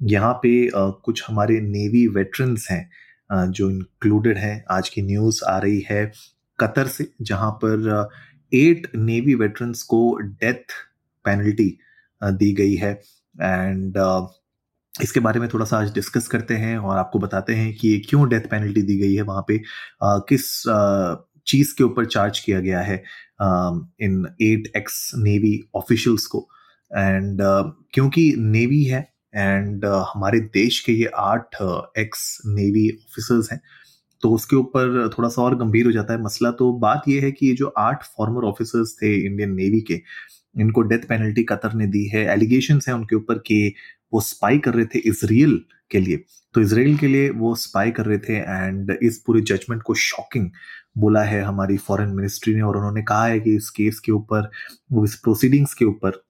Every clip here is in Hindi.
यहाँ पे कुछ हमारे नेवी वेटरन्स हैं जो इंक्लूडेड हैं। आज की न्यूज़ आ रही है कतर से, जहाँ पर एट नेवी वेटरन्स को डेथ पेनल्टी दी गई है। एंड इसके बारे में थोड़ा सा आज डिस्कस करते हैं और आपको बताते हैं कि ये क्यों डेथ पेनल्टी दी गई है वहाँ पे किस चीज़ के ऊपर चार्ज किया गया है इन एट एक्स नेवी ऑफिशियल्स को। एंड क्योंकि नेवी है एंड uh, हमारे देश के ये आठ एक्स नेवी ऑफिसर्स हैं तो उसके ऊपर थोड़ा सा और गंभीर हो जाता है मसला। तो बात यह है कि ये जो आठ फॉर्मर ऑफिसर्स थे इंडियन नेवी के इनको डेथ पेनल्टी कतर ने दी है। एलिगेशन है उनके ऊपर कि वो स्पाई कर रहे थे इसराइल के लिए। तो इसराइल के लिए वो स्पाई कर रहे थे एंड इस पूरे जजमेंट को शॉकिंग बोला है हमारी फॉरेन मिनिस्ट्री ने और उन्होंने कहा है कि इस केस के ऊपर इस प्रोसीडिंग्स के ऊपर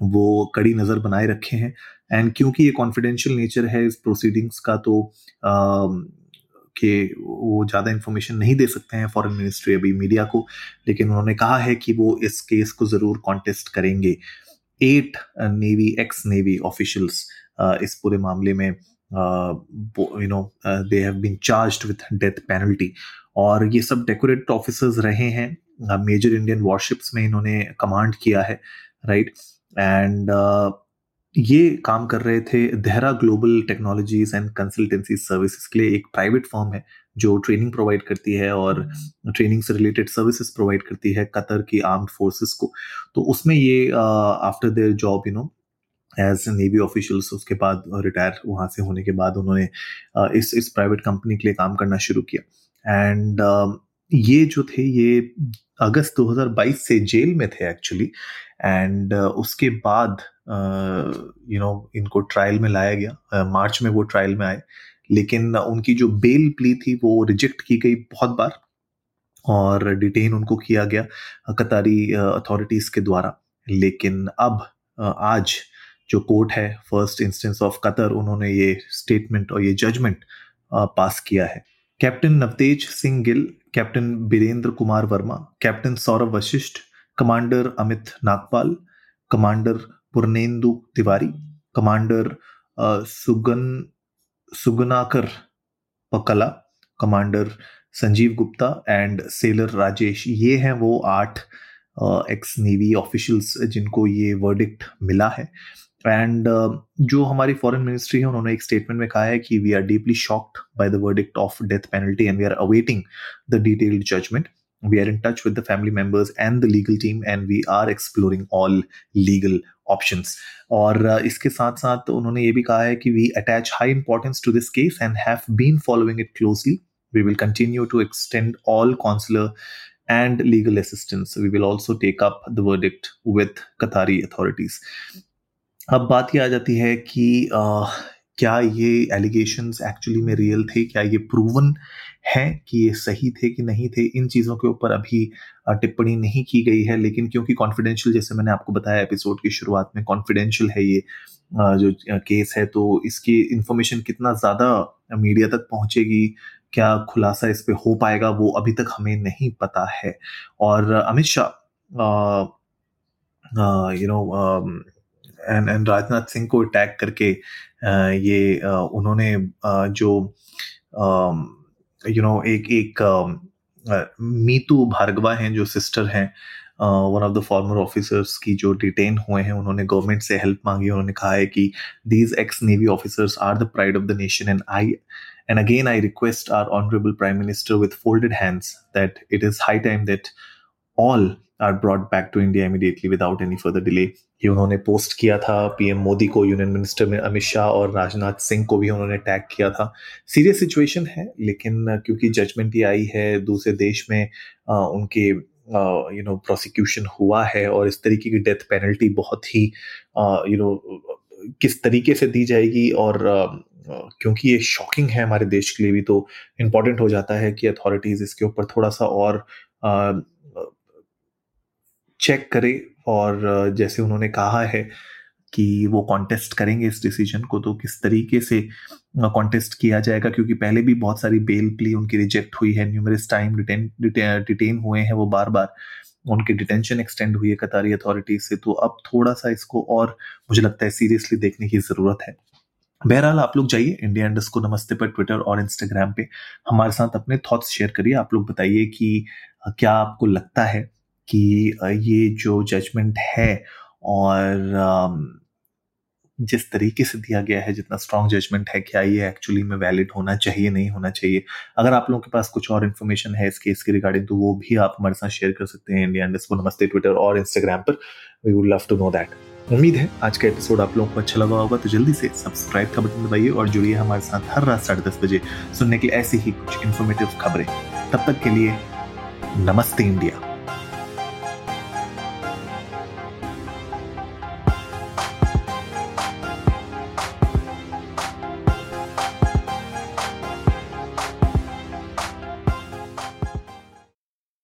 वो कड़ी नज़र बनाए रखे हैं। एंड क्योंकि ये कॉन्फिडेंशियल नेचर है इस प्रोसीडिंग्स का तो कि वो ज़्यादा इन्फॉर्मेशन नहीं दे सकते हैं फॉरेन मिनिस्ट्री अभी मीडिया को। लेकिन उन्होंने कहा है कि वो इस केस को ज़रूर कॉन्टेस्ट करेंगे। Eight navy ex navy officials इस पूरे मामले में you know they have been charged with death penalty और ये सब डेकोरेट ऑफिसर्स रहे हैं। मेजर इंडियन वॉरशिप्स में इन्होंने कमांड किया है राइट right? एंड uh, ये काम कर रहे थे Dahra global technologies and consultancy services के लिए एक प्राइवेट फॉर्म है जो ट्रेनिंग प्रोवाइड करती है और ट्रेनिंग से रिलेटेड सर्विसेज़ प्रोवाइड करती है कतर की आर्म्ड फोर्सेस को। तो उसमें ये after their job you know as navy officials उसके बाद रिटायर वहाँ से होने के बाद उन्होंने uh, इस इस प्राइवेट कंपनी के लिए काम करना शुरू किया। एंड uh, ये जो थे ये अगस्त 2022 से जेल में थे एक्चुअली एंड uh, उसके बाद यू uh, नो इनको ट्रायल में लाया गया। मार्च uh, में वो ट्रायल में आए। लेकिन उनकी जो बेल प्ली थी वो रिजेक्ट की गई बहुत बार और डिटेन उनको किया गया कतारी अथॉरिटीज के द्वारा। लेकिन अब आज जो कोर्ट है फ़र्स्ट इंस्टेंस ऑफ़ कतर उन्होंने ये स्टेटमेंट और ये जजमेंट पास किया है। Captain Navtej Singh Gill captain Birendra Kumar Verma captain Saurabh Vashisht commander Amit Nagpal commander Purnendu Tiwari commander Sugan Sugunakar Pakala commander Sanjeev Gupta and sailor Rajesh ये हैं वो आठ एक्स नेवी ऑफिशियल्स जिनको ये वर्डिक्ट मिला है। एंड जो हमारी फॉरेन मिनिस्ट्री है, उन्होंने एक स्टेटमेंट में कहा है कि we are deeply shocked by the verdict of death penalty and we are awaiting the detailed judgement we are in touch with the family members and the legal team and we are exploring all legal option और इसके साथ साथ उन्होंने ये भी कहा है कि we attach high importance to this case and have been following it closely we will continue to extend all consular and legal assistance we will also take up the verdict with Qatari authorities अब बात ये आ जाती है कि आ, क्या ये एलिगेशन एक्चुअली में रियल थे? क्या ये प्रूवन है कि ये सही थे कि नहीं थे? इन चीज़ों के ऊपर अभी टिप्पणी नहीं की गई है लेकिन क्योंकि कॉन्फिडेंशियल जैसे मैंने आपको बताया एपिसोड की शुरुआत में कॉन्फिडेंशियल है ये जो केस है तो इसकी इंफॉर्मेशन कितना ज़्यादा मीडिया तक पहुंचेगी क्या खुलासा इस पर हो पाएगा वो अभी तक हमें नहीं पता है। और Amit Shah you know and and Rajnath Singh को अटैक करके ये उन्होंने जो यू नो एक एक मीतू भार्गवा हैं, जो सिस्टर हैं one of the former officers की जो डिटेन हुए हैं, उन्होंने गवर्नमेंट से हेल्प मांगी, उन्होंने कहा है कि these ex navy officers are the pride of the nation and I and again I request our honourable prime minister with folded hands that it is high time that all are brought back to India immediately without any further delay ये उन्होंने पोस्ट किया था पीएम मोदी को यूनियन मिनिस्टर में अमित शाह और राजनाथ सिंह को भी उन्होंने टैग किया था। सीरियस सिचुएशन है लेकिन क्योंकि जजमेंट ही आई है दूसरे देश में आ, उनके यू नो प्रोसिक्यूशन हुआ है और इस तरीके की डेथ पेनल्टी बहुत ही यू नो किस तरीके से दी जाएगी और क्योंकि ये शॉकिंग है हमारे देश के लिए भी तो इम्पोर्टेंट हो जाता है कि अथॉरिटीज़ इसके ऊपर थोड़ा सा और चेक करे और जैसे उन्होंने कहा है कि वो कॉन्टेस्ट करेंगे इस डिसीज़न को तो किस तरीके से कॉन्टेस्ट किया जाएगा? क्योंकि पहले भी बहुत सारी बेल प्ली उनकी रिजेक्ट हुई है न्यूमरस टाइम डिटेन डिटेन हुए हैं वो बार बार उनकी डिटेंशन एक्सटेंड हुई है कतारी अथॉरिटीज से तो अब थोड़ा सा इसको और मुझे लगता है सीरियसली देखने की ज़रूरत है। बहरहाल, आप लोग जाइए इंडिया इंडस को नमस्ते पर ट्विटर और इंस्टाग्राम पे। हमारे साथ अपने थॉट्स शेयर करिए। आप लोग बताइए कि क्या आपको लगता है कि ये जो जजमेंट है और जिस तरीके से दिया गया है, जितना स्ट्रॉन्ग जजमेंट है, क्या ये एक्चुअली में वैलिड होना चाहिए, नहीं होना चाहिए? अगर आप लोगों के पास कुछ और इन्फॉर्मेशन है इस केस के रिगार्डिंग तो वो भी आप हमारे साथ शेयर कर सकते हैं इंडिया इंडस को। नमस्ते ट्विटर और इंस्टाग्राम पर। We would love to know that उम्मीद है आज का एपिसोड आप लोगों को अच्छा लगा होगा तो जल्दी से सब्सक्राइब का बटन दबाइए और जुड़िए हमारे साथ हर रात साढ़े दस बजे सुनने के लिए ऐसी ही कुछ इन्फॉर्मेटिव खबरें। तब तक के लिए नमस्ते इंडिया